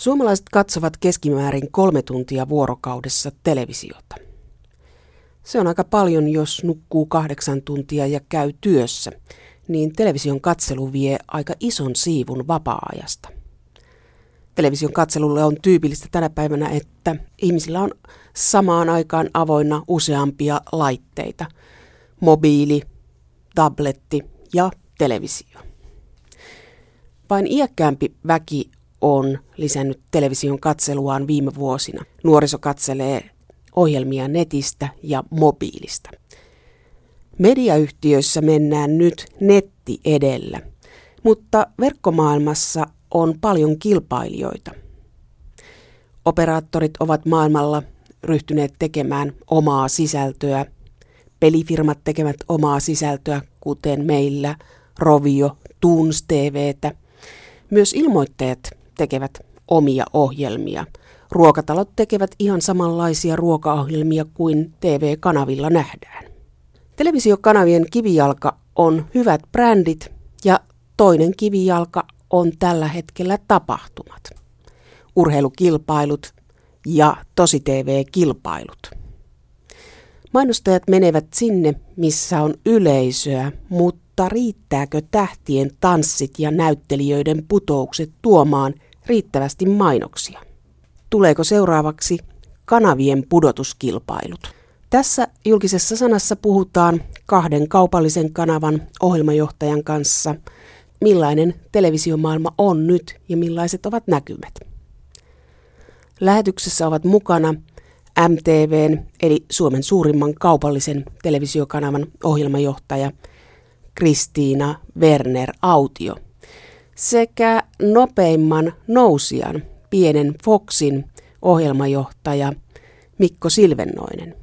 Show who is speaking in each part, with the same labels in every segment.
Speaker 1: Suomalaiset katsovat keskimäärin kolme tuntia vuorokaudessa televisiota. Se on aika paljon, jos nukkuu kahdeksan tuntia ja käy työssä, niin television katselu vie aika ison siivun vapaa-ajasta. Television katselulle on tyypillistä tänä päivänä, että ihmisillä on samaan aikaan avoinna useampia laitteita. Mobiili, tabletti ja televisio. Vain iäkkäämpi väki on lisännyt television katseluaan viime vuosina. Nuoriso katselee ohjelmia netistä ja mobiilista. Mediayhtiöissä mennään nyt netti edellä, mutta verkkomaailmassa on paljon kilpailijoita. Operaattorit ovat maailmalla ryhtyneet tekemään omaa sisältöä. Pelifirmat tekevät omaa sisältöä, kuten meillä Rovio, Tunes TVtä. Myös ilmoittajat tekevät omia ohjelmia. Ruokatalot tekevät ihan samanlaisia ruokaohjelmia kuin TV-kanavilla nähdään. Televisiokanavien kivijalka on hyvät brändit ja toinen kivijalka on tällä hetkellä tapahtumat. Urheilukilpailut ja tosi TV-kilpailut. Mainostajat menevät sinne, missä on yleisöä, mutta riittääkö tähtien tanssit ja näyttelijöiden putoukset tuomaan riittävästi mainoksia? Tuleeko seuraavaksi kanavien pudotuskilpailut? Tässä julkisessa sanassa puhutaan kahden kaupallisen kanavan ohjelmajohtajan kanssa, millainen televisiomaailma on nyt ja millaiset ovat näkymät. Lähetyksessä ovat mukana MTVn eli Suomen suurimman kaupallisen televisiokanavan ohjelmajohtaja Kristiina Werner Autio sekä nopeimman nousijan pienen Foxin ohjelmajohtaja Mikko Silvennoinen.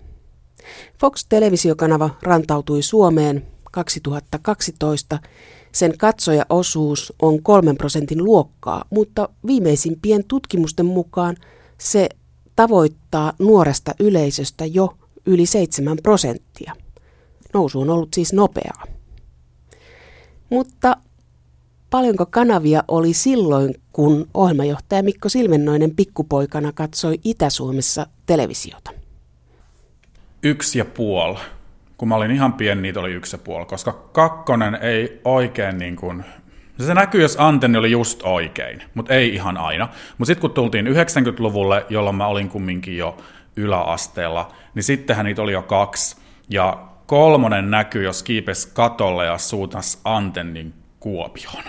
Speaker 1: Fox-televisiokanava rantautui Suomeen 2012. Sen katsojaosuus on kolmen prosentin luokkaa, mutta viimeisimpien tutkimusten mukaan se tavoittaa nuoresta yleisöstä jo yli 7 prosenttia. Nousu on ollut siis nopeaa. Mutta paljonko kanavia oli silloin, kun ohjelmajohtaja Mikko Silvennoinen pikkupoikana katsoi Itä-Suomessa televisiota?
Speaker 2: Yksi ja puoli. Kun mä olin ihan pieni, niitä oli yksi ja puoli, koska kakkonen ei oikein niin kuin se näkyy, jos antenni oli just oikein, mutta ei ihan aina. Mutta sitten kun tultiin 90-luvulle, jolloin mä olin kumminkin jo yläasteella, niin sittenhän niitä oli jo kaksi. Ja kolmonen näkyy, jos kiipes katolle ja suutas antennin Kuopioon.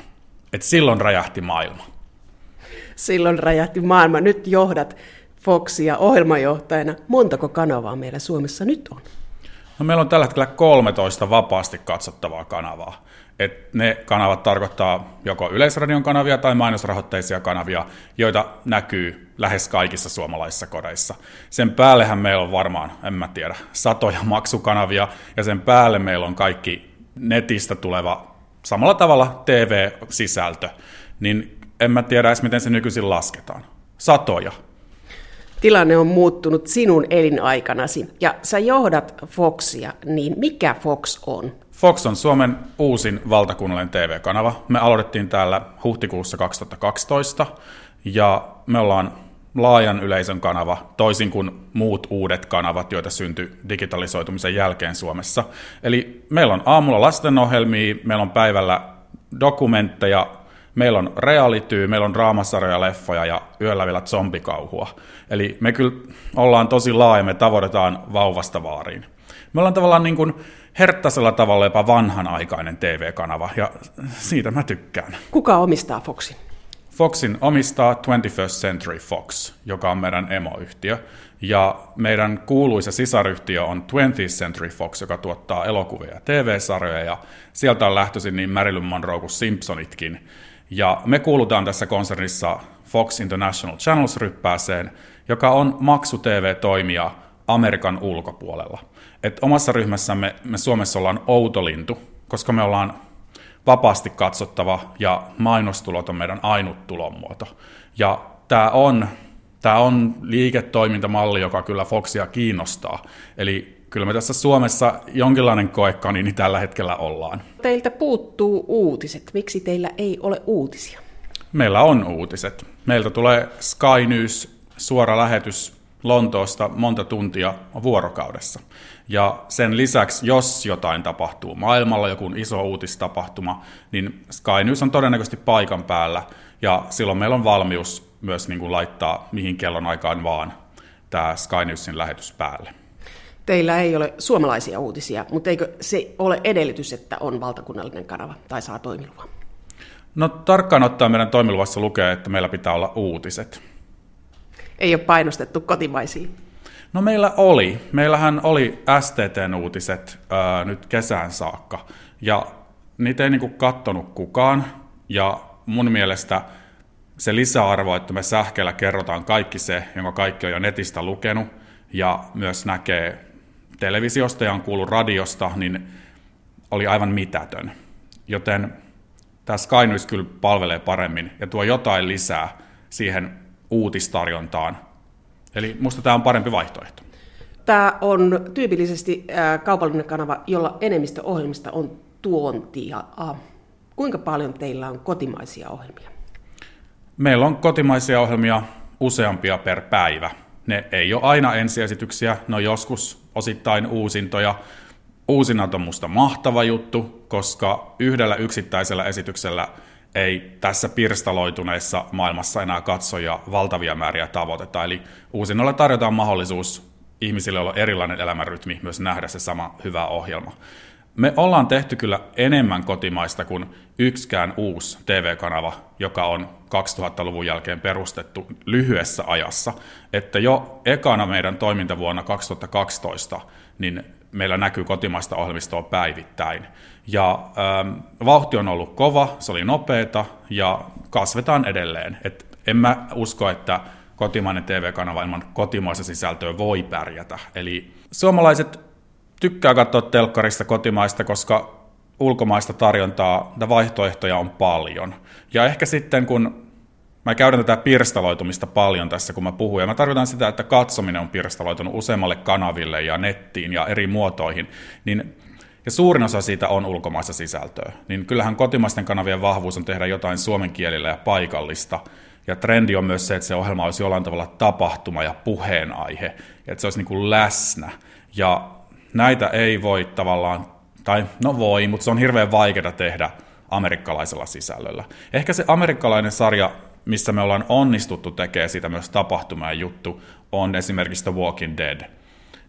Speaker 2: Et silloin räjähti maailma.
Speaker 1: Silloin räjähti maailma. Nyt johdat Foxia ohjelmajohtajana. Montako kanavaa meillä Suomessa nyt on?
Speaker 2: No meillä on tällä hetkellä 13 vapaasti katsottavaa kanavaa. Et ne kanavat tarkoittaa joko yleisradion kanavia tai mainosrahoitteisia kanavia, joita näkyy lähes kaikissa suomalaisissa kodeissa. Sen päällehän meillä on varmaan, en mä tiedä, satoja maksukanavia, ja sen päälle meillä on kaikki netistä tuleva samalla tavalla TV-sisältö. Niin en mä tiedä edes, miten se nykyisin lasketaan. Satoja
Speaker 1: tilanne on muuttunut sinun elinaikanasi ja sä johdat Foxia, niin mikä Fox on?
Speaker 2: Fox on Suomen uusin valtakunnallinen TV-kanava. Me aloitettiin täällä huhtikuussa 2012 ja me ollaan laajan yleisön kanava, toisin kuin muut uudet kanavat, joita syntyi digitalisoitumisen jälkeen Suomessa. Eli meillä on aamulla lastenohjelmia, meillä on päivällä dokumentteja, meillä on reality, meillä on draamasarjoja, leffoja ja yöllä vielä zombikauhua. Eli me kyllä ollaan tosi laaja, me tavoitetaan vauvasta vaariin. Me ollaan tavallaan niin kuin herttaisella tavalla jopa vanhanaikainen TV-kanava, ja siitä mä tykkään.
Speaker 1: Kuka omistaa Foxin?
Speaker 2: Foxin omistaa 21st Century Fox, joka on meidän emoyhtiö. Ja meidän kuuluisa sisaryyhtiö on 20th Century Fox, joka tuottaa elokuvia ja TV-sarjoja. Ja sieltä on lähtöisin niin Marilyn Monroe kuin Simpsonitkin. Ja me kuulutaan tässä konsernissa Fox International Channels-ryppääseen, joka on maksu-TV-toimija Amerikan ulkopuolella. Et omassa ryhmässämme me Suomessa ollaan outolintu, koska me ollaan vapaasti katsottava ja mainostulot on meidän ainut tulonmuoto. Ja tämä on, tää on liiketoimintamalli, joka kyllä Foxia kiinnostaa. Eli kyllä me tässä Suomessa jonkinlainen koekani niin tällä hetkellä ollaan.
Speaker 1: Teiltä puuttuu uutiset. Miksi teillä ei ole uutisia?
Speaker 2: Meillä on uutiset. Meiltä tulee Sky News, suora lähetys Lontoosta monta tuntia vuorokaudessa. Ja sen lisäksi, jos jotain tapahtuu maailmalla, joku iso uutistapahtuma, niin Sky News on todennäköisesti paikan päällä, ja silloin meillä on valmius myös niin kuin laittaa mihin kellon aikaan vaan tämä Sky Newsin lähetys päälle.
Speaker 1: Teillä ei ole suomalaisia uutisia, mutta eikö se ole edellytys, että on valtakunnallinen kanava tai saa toimiluvan?
Speaker 2: No tarkkaan ottaen meidän toimiluvassa lukee, että meillä pitää olla uutiset.
Speaker 1: Ei ole painostettu kotimaisiin?
Speaker 2: No meillä oli. Meillähän oli STT-uutiset ää, nyt kesään saakka. Ja niitä ei niinku kattonut kukaan. Ja mun mielestä se lisäarvo, että me sähkeellä kerrotaan kaikki se, jonka kaikki on jo netistä lukenut, ja myös näkee televisiosta ja on kuullut radiosta, niin oli aivan mitätön. Joten tämä Sky News kyllä palvelee paremmin ja tuo jotain lisää siihen uutistarjontaan. Eli musta tämä on parempi vaihtoehto.
Speaker 1: Tämä on tyypillisesti kaupallinen kanava, jolla enemmistö ohjelmista on tuontia. Kuinka paljon teillä on kotimaisia ohjelmia?
Speaker 2: Meillä on kotimaisia ohjelmia useampia per päivä. Ne ei ole aina ensiesityksiä, ne on joskus osittain uusintoja. Uusinnat on musta mahtava juttu, koska yhdellä yksittäisellä esityksellä ei tässä pirstaloituneessa maailmassa enää katsoja valtavia määriä tavoiteta. Eli uusinnolla tarjotaan mahdollisuus ihmisille, olla erilainen elämänrytmi, myös nähdä se sama hyvä ohjelma. Me ollaan tehty kyllä enemmän kotimaista kuin yksikään uusi TV-kanava, joka on 2000-luvun jälkeen perustettu lyhyessä ajassa. Että jo ekana meidän toimintavuonna 2012, niin meillä näkyy kotimaista ohjelmistoa päivittäin. Ja ähm, vauhti on ollut kova, se oli nopeeta ja kasvetaan edelleen. Et en mä usko, että kotimainen TV-kanava ilman kotimaista sisältöä voi pärjätä. Eli suomalaiset tykkää katsoa telkkarista kotimaista, koska ulkomaista tarjontaa ja vaihtoehtoja on paljon. Ja ehkä sitten kun mä käydän tätä pirstaloitumista paljon tässä, kun mä puhun, ja mä tarkoitan sitä, että katsominen on pirstaloitunut useammalle kanaville ja nettiin ja eri muotoihin, niin ja suurin osa siitä on ulkomaista sisältöä, niin kyllähän kotimaisten kanavien vahvuus on tehdä jotain suomen kielillä ja paikallista, ja trendi on myös se, että se ohjelma olisi jollain tavalla tapahtuma ja puheenaihe, ja että se olisi niin kuin läsnä. Ja näitä ei voi tavallaan, tai no voi, mutta se on hirveän vaikeaa tehdä amerikkalaisella sisällöllä. Ehkä se amerikkalainen sarja, missä me ollaan onnistuttu tekemään sitä myös tapahtuma ja juttu, on esimerkiksi The Walking Dead.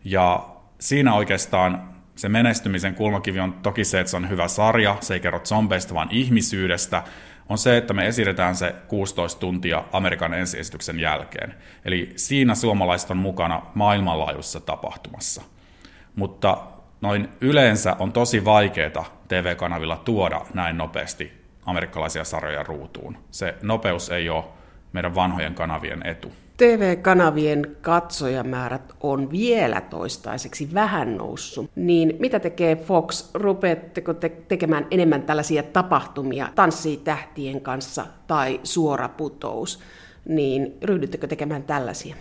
Speaker 2: Ja siinä oikeastaan se menestymisen kulmakivi on toki se, että se on hyvä sarja, se ei kerro zombeista, vaan ihmisyydestä, on se, että me esitetään se 16 tuntia Amerikan ensiesityksen jälkeen. Eli siinä suomalaiset on mukana maailmanlaajuisessa tapahtumassa mutta noin yleensä on tosi vaikeaa TV-kanavilla tuoda näin nopeasti amerikkalaisia sarjoja ruutuun. Se nopeus ei ole meidän vanhojen kanavien etu.
Speaker 1: TV-kanavien katsojamäärät on vielä toistaiseksi vähän noussut. Niin mitä tekee Fox? Rupeatteko te tekemään enemmän tällaisia tapahtumia, tanssii tähtien kanssa tai suora putous? Niin ryhdyttekö tekemään tällaisia?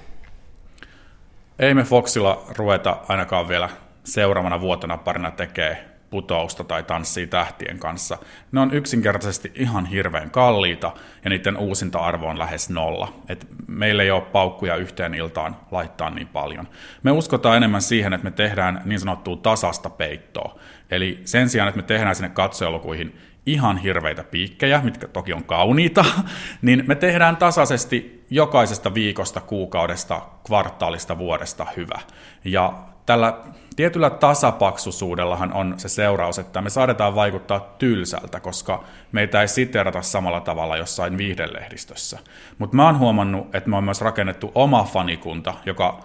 Speaker 2: Ei me Foxilla ruveta ainakaan vielä seuraavana vuotena parina tekee putousta tai tanssii tähtien kanssa. Ne on yksinkertaisesti ihan hirveän kalliita ja niiden uusinta-arvo on lähes nolla. Et meillä ei ole paukkuja yhteen iltaan laittaa niin paljon. Me uskotaan enemmän siihen, että me tehdään niin sanottua tasasta peittoa. Eli sen sijaan, että me tehdään sinne katsojalukuihin ihan hirveitä piikkejä, mitkä toki on kauniita, niin me tehdään tasaisesti jokaisesta viikosta, kuukaudesta, kvartaalista, vuodesta hyvä. Ja tällä tietyllä tasapaksusuudellahan on se seuraus, että me saadaan vaikuttaa tylsältä, koska meitä ei siterata samalla tavalla jossain viihdelehdistössä. Mutta mä oon huomannut, että me on myös rakennettu oma fanikunta, joka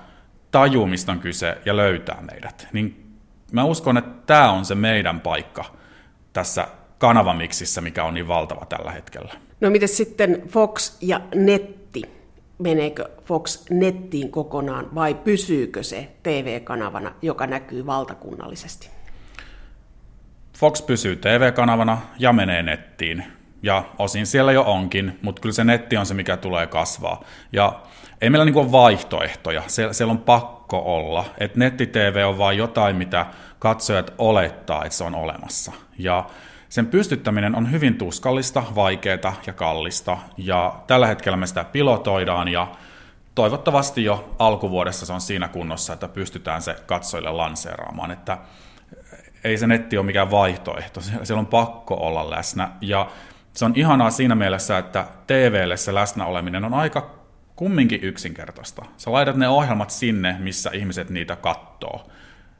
Speaker 2: tajuu, mistä on kyse ja löytää meidät. Niin mä uskon, että tämä on se meidän paikka tässä kanavamiksissä, mikä on niin valtava tällä hetkellä.
Speaker 1: No miten sitten Fox ja netti? Meneekö Fox nettiin kokonaan vai pysyykö se TV-kanavana, joka näkyy valtakunnallisesti?
Speaker 2: Fox pysyy TV-kanavana ja menee nettiin. Ja osin siellä jo onkin, mutta kyllä se netti on se, mikä tulee kasvaa. Ja ei meillä niin ole vaihtoehtoja, siellä on pakko olla. Että netti-TV on vain jotain, mitä katsojat olettaa, että se on olemassa. Ja sen pystyttäminen on hyvin tuskallista, vaikeaa ja kallista, ja tällä hetkellä me sitä pilotoidaan, ja toivottavasti jo alkuvuodessa se on siinä kunnossa, että pystytään se katsojille lanseeraamaan, että ei se netti ole mikään vaihtoehto, siellä on pakko olla läsnä, ja se on ihanaa siinä mielessä, että TVlle se läsnä oleminen on aika kumminkin yksinkertaista. Sä laitat ne ohjelmat sinne, missä ihmiset niitä kattoo.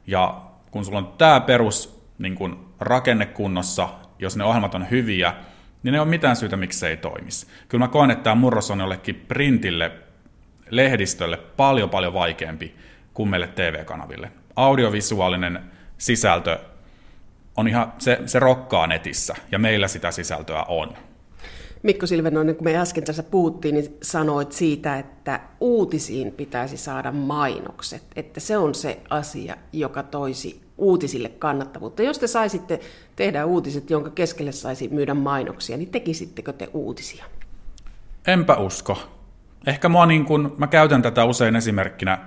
Speaker 2: Ja kun sulla on tämä perus niin kun rakenne kunnossa, jos ne ohjelmat on hyviä, niin ne on mitään syytä, miksi se ei toimisi. Kyllä mä koen, että tämä murros on jollekin printille, lehdistölle paljon paljon vaikeampi kuin meille TV-kanaville. Audiovisuaalinen sisältö on ihan, se, se rokkaa netissä, ja meillä sitä sisältöä on.
Speaker 1: Mikko Silvenoinen, kun me äsken tässä puhuttiin, niin sanoit siitä, että uutisiin pitäisi saada mainokset, että se on se asia, joka toisi uutisille kannattavuutta. Jos te saisitte tehdä uutiset, jonka keskelle saisi myydä mainoksia, niin tekisittekö te uutisia?
Speaker 2: Enpä usko. Ehkä mua niin kun, mä käytän tätä usein esimerkkinä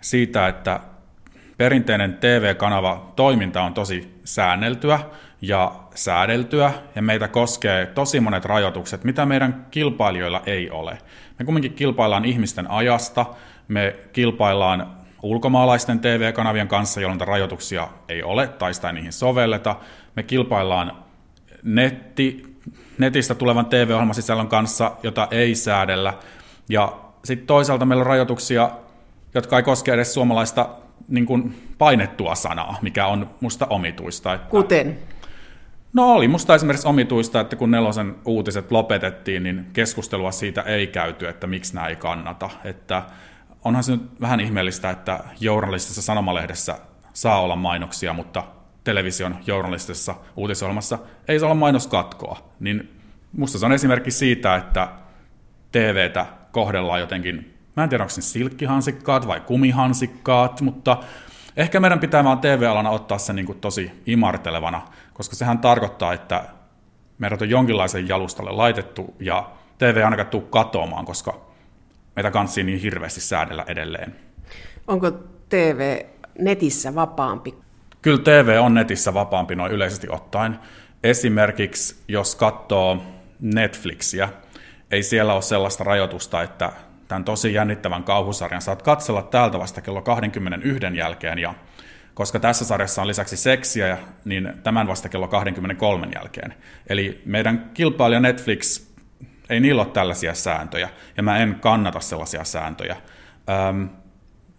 Speaker 2: siitä, että perinteinen TV-kanava toiminta on tosi säänneltyä ja säädeltyä, ja meitä koskee tosi monet rajoitukset, mitä meidän kilpailijoilla ei ole. Me kumminkin kilpaillaan ihmisten ajasta, me kilpaillaan ulkomaalaisten TV-kanavien kanssa, jolloin rajoituksia ei ole tai sitä ei niihin sovelleta. Me kilpaillaan netti, netistä tulevan TV-ohjelmasisällön kanssa, jota ei säädellä. Ja sitten toisaalta meillä on rajoituksia, jotka ei koske edes suomalaista niin kuin painettua sanaa, mikä on musta omituista. Että
Speaker 1: Kuten?
Speaker 2: No oli musta esimerkiksi omituista, että kun nelosen uutiset lopetettiin, niin keskustelua siitä ei käyty, että miksi nämä ei kannata. Että onhan se nyt vähän ihmeellistä, että journalistisessa sanomalehdessä saa olla mainoksia, mutta television journalistisessa uutisohjelmassa ei saa olla mainoskatkoa. Niin musta se on esimerkki siitä, että TVtä kohdellaan jotenkin, mä en tiedä onko ne silkkihansikkaat vai kumihansikkaat, mutta ehkä meidän pitää vaan TV-alana ottaa se niin kuin tosi imartelevana, koska sehän tarkoittaa, että meidät on jonkinlaisen jalustalle laitettu ja TV ei ainakaan tule katoamaan, koska meitä kanssii niin hirveästi säädellä edelleen.
Speaker 1: Onko TV netissä vapaampi?
Speaker 2: Kyllä TV on netissä vapaampi noin yleisesti ottaen. Esimerkiksi jos katsoo Netflixiä, ei siellä ole sellaista rajoitusta, että tämän tosi jännittävän kauhusarjan saat katsella täältä vasta kello 21 jälkeen, ja koska tässä sarjassa on lisäksi seksiä, niin tämän vasta kello 23 jälkeen. Eli meidän kilpailija Netflix, ei niillä ole tällaisia sääntöjä, ja mä en kannata sellaisia sääntöjä. Öm,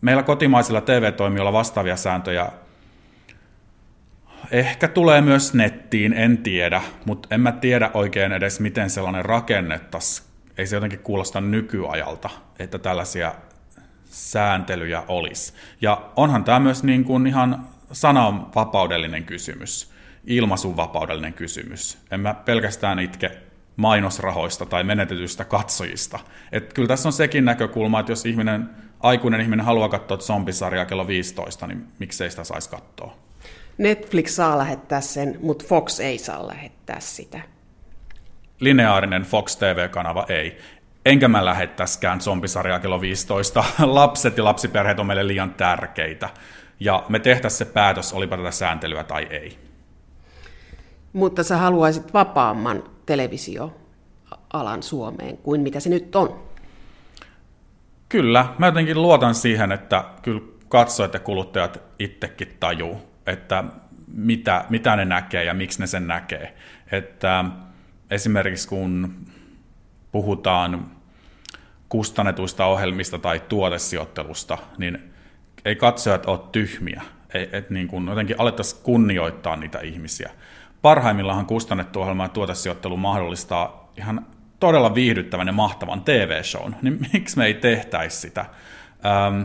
Speaker 2: meillä kotimaisilla TV-toimijoilla vastaavia sääntöjä ehkä tulee myös nettiin, en tiedä, mutta en mä tiedä oikein edes, miten sellainen rakennettaisiin ei se jotenkin kuulosta nykyajalta, että tällaisia sääntelyjä olisi. Ja onhan tämä myös niin kuin ihan sananvapaudellinen kysymys, ilmaisunvapaudellinen kysymys. En mä pelkästään itke mainosrahoista tai menetetyistä katsojista. Et kyllä tässä on sekin näkökulma, että jos ihminen, aikuinen ihminen haluaa katsoa zombisarjaa kello 15, niin miksei sitä saisi katsoa?
Speaker 1: Netflix saa lähettää sen, mutta Fox ei saa lähettää sitä
Speaker 2: lineaarinen Fox TV-kanava ei. Enkä mä lähettäskään zombisarjaa kello 15. Lapset ja lapsiperheet on meille liian tärkeitä. Ja me tehtäisiin se päätös, olipa tätä sääntelyä tai ei.
Speaker 1: Mutta sä haluaisit vapaamman televisioalan Suomeen kuin mitä se nyt on.
Speaker 2: Kyllä, mä jotenkin luotan siihen, että kyllä katsojat ja kuluttajat itsekin tajuu, että mitä, mitä ne näkee ja miksi ne sen näkee. Että esimerkiksi kun puhutaan kustannetuista ohjelmista tai tuotesijoittelusta, niin ei katsojat ole tyhmiä. Että niin kun jotenkin alettaisiin kunnioittaa niitä ihmisiä. Parhaimmillaan kustannettu ohjelma ja tuotesijoittelu mahdollistaa ihan todella viihdyttävän ja mahtavan TV-shown, niin miksi me ei tehtäisi sitä? Ähm,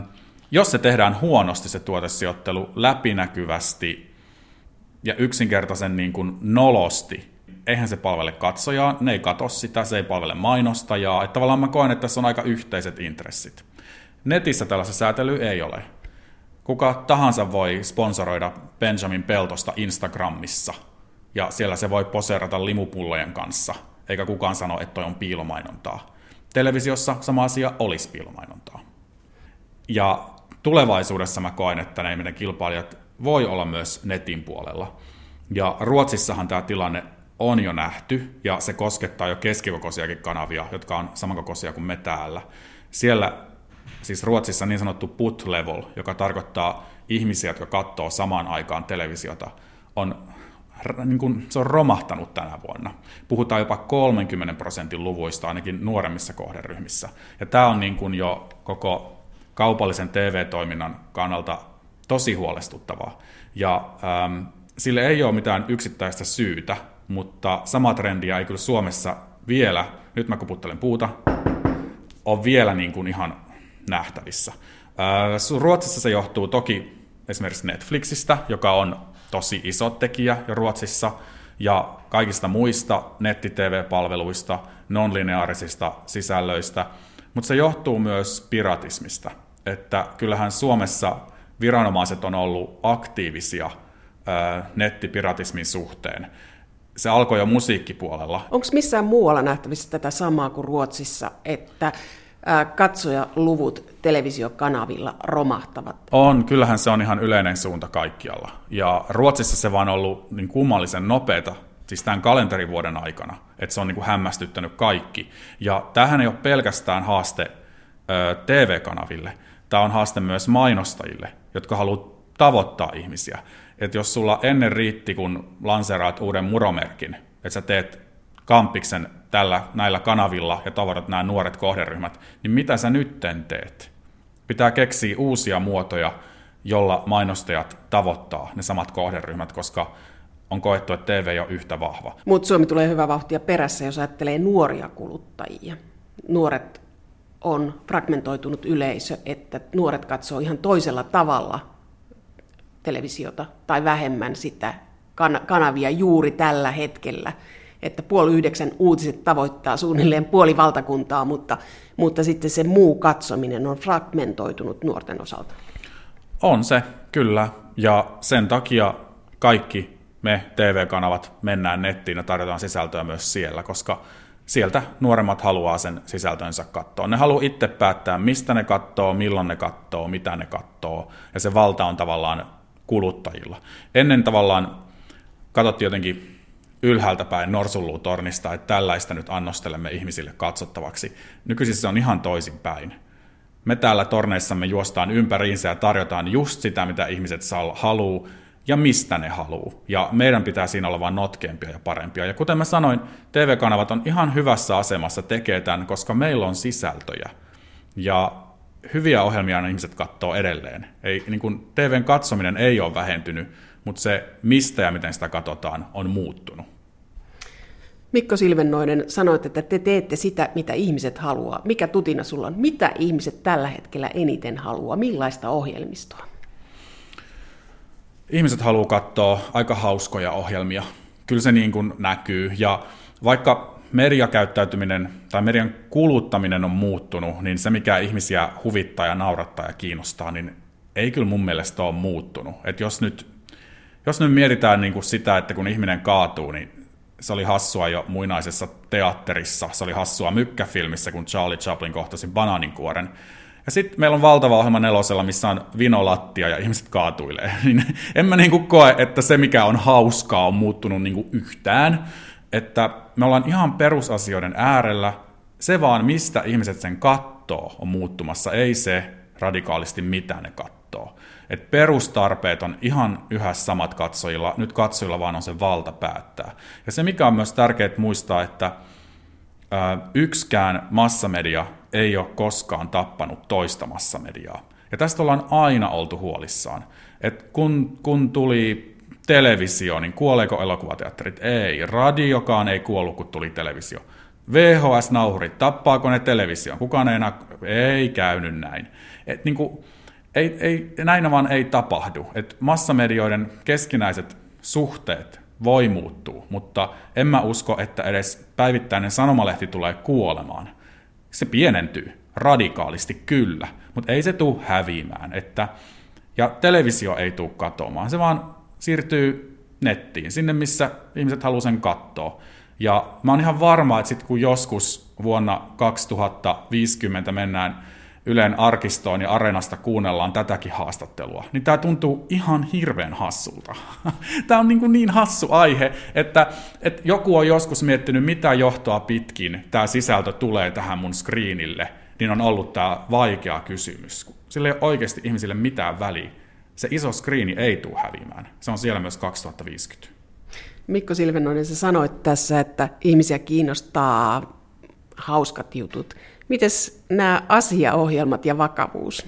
Speaker 2: jos se tehdään huonosti se tuotesijoittelu läpinäkyvästi ja yksinkertaisen niin kuin nolosti, eihän se palvele katsojaa, ne ei katso sitä, se ei palvele mainostajaa. Että tavallaan mä koen, että tässä on aika yhteiset intressit. Netissä tällaista säätelyä ei ole. Kuka tahansa voi sponsoroida Benjamin Peltosta Instagramissa, ja siellä se voi poseerata limupullojen kanssa, eikä kukaan sano, että toi on piilomainontaa. Televisiossa sama asia olisi piilomainontaa. Ja tulevaisuudessa mä koen, että ne meidän kilpailijat voi olla myös netin puolella. Ja Ruotsissahan tämä tilanne on jo nähty, ja se koskettaa jo keskikokoisiakin kanavia, jotka on samankokoisia kuin me täällä. Siellä, siis Ruotsissa niin sanottu put level, joka tarkoittaa ihmisiä, jotka katsoo samaan aikaan televisiota, on niin kuin, se on romahtanut tänä vuonna. Puhutaan jopa 30 prosentin luvuista ainakin nuoremmissa kohderyhmissä. Ja tämä on niin kuin jo koko kaupallisen TV-toiminnan kannalta tosi huolestuttavaa. Ja ähm, sille ei ole mitään yksittäistä syytä, mutta sama trendiä ei kyllä Suomessa vielä, nyt mä kuputtelen puuta, on vielä niin kuin ihan nähtävissä. Äh, Ruotsissa se johtuu toki esimerkiksi Netflixistä, joka on tosi iso tekijä jo Ruotsissa, ja kaikista muista netti-tv-palveluista, non-lineaarisista sisällöistä, mutta se johtuu myös piratismista, että kyllähän Suomessa viranomaiset on ollut aktiivisia nettipiratismin suhteen. Se alkoi jo musiikkipuolella.
Speaker 1: Onko missään muualla nähtävissä tätä samaa kuin Ruotsissa, että katsojaluvut televisiokanavilla romahtavat?
Speaker 2: On, kyllähän se on ihan yleinen suunta kaikkialla. Ja Ruotsissa se vaan on ollut niin kummallisen nopeata, siis tämän kalenterivuoden aikana, että se on niin kuin hämmästyttänyt kaikki. Ja tämähän ei ole pelkästään haaste TV-kanaville, tämä on haaste myös mainostajille, jotka haluavat tavoittaa ihmisiä. Että jos sulla ennen riitti, kun lanseraat uuden muromerkin, että sä teet kampiksen tällä, näillä kanavilla ja tavarat nämä nuoret kohderyhmät, niin mitä sä nytten teet? Pitää keksiä uusia muotoja, jolla mainostajat tavoittaa ne samat kohderyhmät, koska on koettu, että TV ole yhtä vahva.
Speaker 1: Mutta Suomi tulee hyvä vauhtia perässä, jos ajattelee nuoria kuluttajia. Nuoret on fragmentoitunut yleisö, että nuoret katsoo ihan toisella tavalla televisiota tai vähemmän sitä kanavia juuri tällä hetkellä että puoli yhdeksän uutiset tavoittaa suunnilleen puoli valtakuntaa, mutta, mutta sitten se muu katsominen on fragmentoitunut nuorten osalta.
Speaker 2: On se, kyllä. Ja sen takia kaikki me TV-kanavat mennään nettiin ja tarjotaan sisältöä myös siellä, koska sieltä nuoremmat haluaa sen sisältönsä katsoa. Ne haluaa itse päättää, mistä ne katsoo, milloin ne katsoo, mitä ne katsoo, ja se valta on tavallaan kuluttajilla. Ennen tavallaan katsottiin jotenkin ylhäältä päin norsulluutornista, että tällaista nyt annostelemme ihmisille katsottavaksi. Nykyisin se on ihan toisinpäin. Me täällä torneissamme juostaan ympäriinsä ja tarjotaan just sitä, mitä ihmiset haluaa ja mistä ne haluaa. Ja meidän pitää siinä olla vain notkeampia ja parempia. Ja kuten mä sanoin, TV-kanavat on ihan hyvässä asemassa tekee tämän, koska meillä on sisältöjä. Ja hyviä ohjelmia ihmiset katsoo edelleen. Ei, niin kuin TVn katsominen ei ole vähentynyt, mutta se mistä ja miten sitä katsotaan on muuttunut.
Speaker 1: Mikko Silvennoinen, sanoit, että te teette sitä, mitä ihmiset haluaa. Mikä tutina sulla on? Mitä ihmiset tällä hetkellä eniten haluaa? Millaista ohjelmistoa?
Speaker 2: Ihmiset haluaa katsoa aika hauskoja ohjelmia. Kyllä se niin kuin näkyy. Ja vaikka mediakäyttäytyminen tai median kuluttaminen on muuttunut, niin se mikä ihmisiä huvittaa ja naurattaa ja kiinnostaa, niin ei kyllä mun mielestä ole muuttunut. Et jos nyt jos nyt mietitään niin kuin sitä, että kun ihminen kaatuu, niin se oli hassua jo muinaisessa teatterissa, se oli hassua mykkäfilmissä, kun Charlie Chaplin kohtasi banaaninkuoren. Ja sitten meillä on valtava ohjelma nelosella, missä on vinolattia ja ihmiset kaatuilee. Niin en mä niin kuin koe, että se mikä on hauskaa on muuttunut niin kuin yhtään. Että me ollaan ihan perusasioiden äärellä. Se vaan, mistä ihmiset sen kattoo, on muuttumassa, ei se radikaalisti mitä ne kattoo. Et perustarpeet on ihan yhä samat katsojilla, nyt katsojilla vaan on se valta päättää. Ja se mikä on myös tärkeää muistaa, että yksikään massamedia ei ole koskaan tappanut toista massamediaa. Ja tästä ollaan aina oltu huolissaan. Et kun, kun tuli televisio, niin kuoleeko elokuvateatterit? Ei. Radiokaan ei kuollut, kun tuli televisio. VHS-nauhurit, tappaako ne televisioon? Kukaan ei enää, ei käynyt näin. Et niin kuin, ei, ei, näin vaan ei tapahdu. Et massamedioiden keskinäiset suhteet voi muuttua, mutta en mä usko, että edes päivittäinen sanomalehti tulee kuolemaan. Se pienentyy radikaalisti kyllä, mutta ei se tule häviämään. Että, ja televisio ei tule katoamaan, se vaan siirtyy nettiin, sinne missä ihmiset haluaa sen katsoa. Ja mä oon ihan varma, että sitten kun joskus vuonna 2050 mennään Ylen arkistoon ja Areenasta kuunnellaan tätäkin haastattelua, niin tämä tuntuu ihan hirveän hassulta. Tämä on niin, kuin niin hassu aihe, että, että joku on joskus miettinyt, mitä johtoa pitkin tämä sisältö tulee tähän mun screenille, niin on ollut tämä vaikea kysymys. Sillä ei ole oikeasti ihmisille mitään väliä. Se iso screeni ei tule häviämään. Se on siellä myös 2050.
Speaker 1: Mikko Silvenoinen, sä sanoit tässä, että ihmisiä kiinnostaa hauskat jutut. Mites nämä asiaohjelmat ja vakavuus?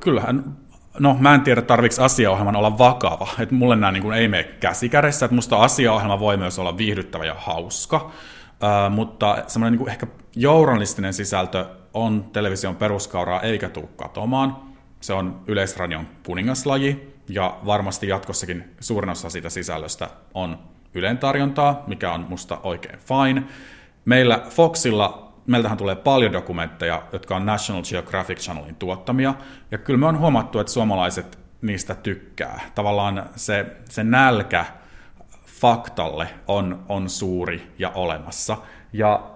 Speaker 2: Kyllähän, no mä en tiedä tarviiko asiaohjelman olla vakava. että mulle nämä niin ei mene käsikädessä, että musta asiaohjelma voi myös olla viihdyttävä ja hauska. Uh, mutta semmoinen niin ehkä journalistinen sisältö on television peruskauraa eikä tule katomaan. Se on Yleisradion kuningaslaji ja varmasti jatkossakin suurin osa siitä sisällöstä on Ylen tarjontaa, mikä on musta oikein fine. Meillä Foxilla, meiltähän tulee paljon dokumentteja, jotka on National Geographic Channelin tuottamia, ja kyllä me on huomattu, että suomalaiset niistä tykkää. Tavallaan se, se nälkä faktalle on, on suuri ja olemassa. Ja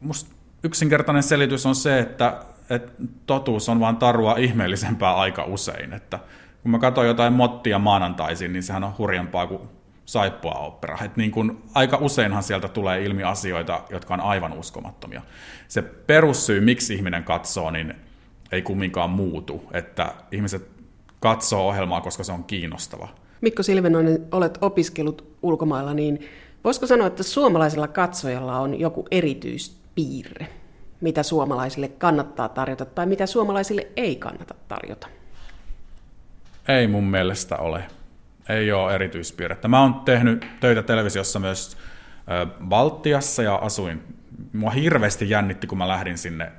Speaker 2: musta yksinkertainen selitys on se, että, että totuus on vain tarua ihmeellisempää aika usein. Että kun mä katson jotain mottia maanantaisin, niin sehän on hurjempaa kuin saippua opera. Et niin kun, aika useinhan sieltä tulee ilmi asioita, jotka on aivan uskomattomia. Se perussyy, miksi ihminen katsoo, niin ei kumminkaan muutu. Että ihmiset katsoo ohjelmaa, koska se on kiinnostava.
Speaker 1: Mikko Silvenoinen, olet opiskellut ulkomailla, niin voisiko sanoa, että suomalaisella katsojalla on joku erityispiirre, mitä suomalaisille kannattaa tarjota tai mitä suomalaisille ei kannata tarjota?
Speaker 2: Ei mun mielestä ole ei ole erityispiirrettä. Mä oon tehnyt töitä televisiossa myös Baltiassa ja asuin. Mua hirveästi jännitti, kun mä lähdin sinne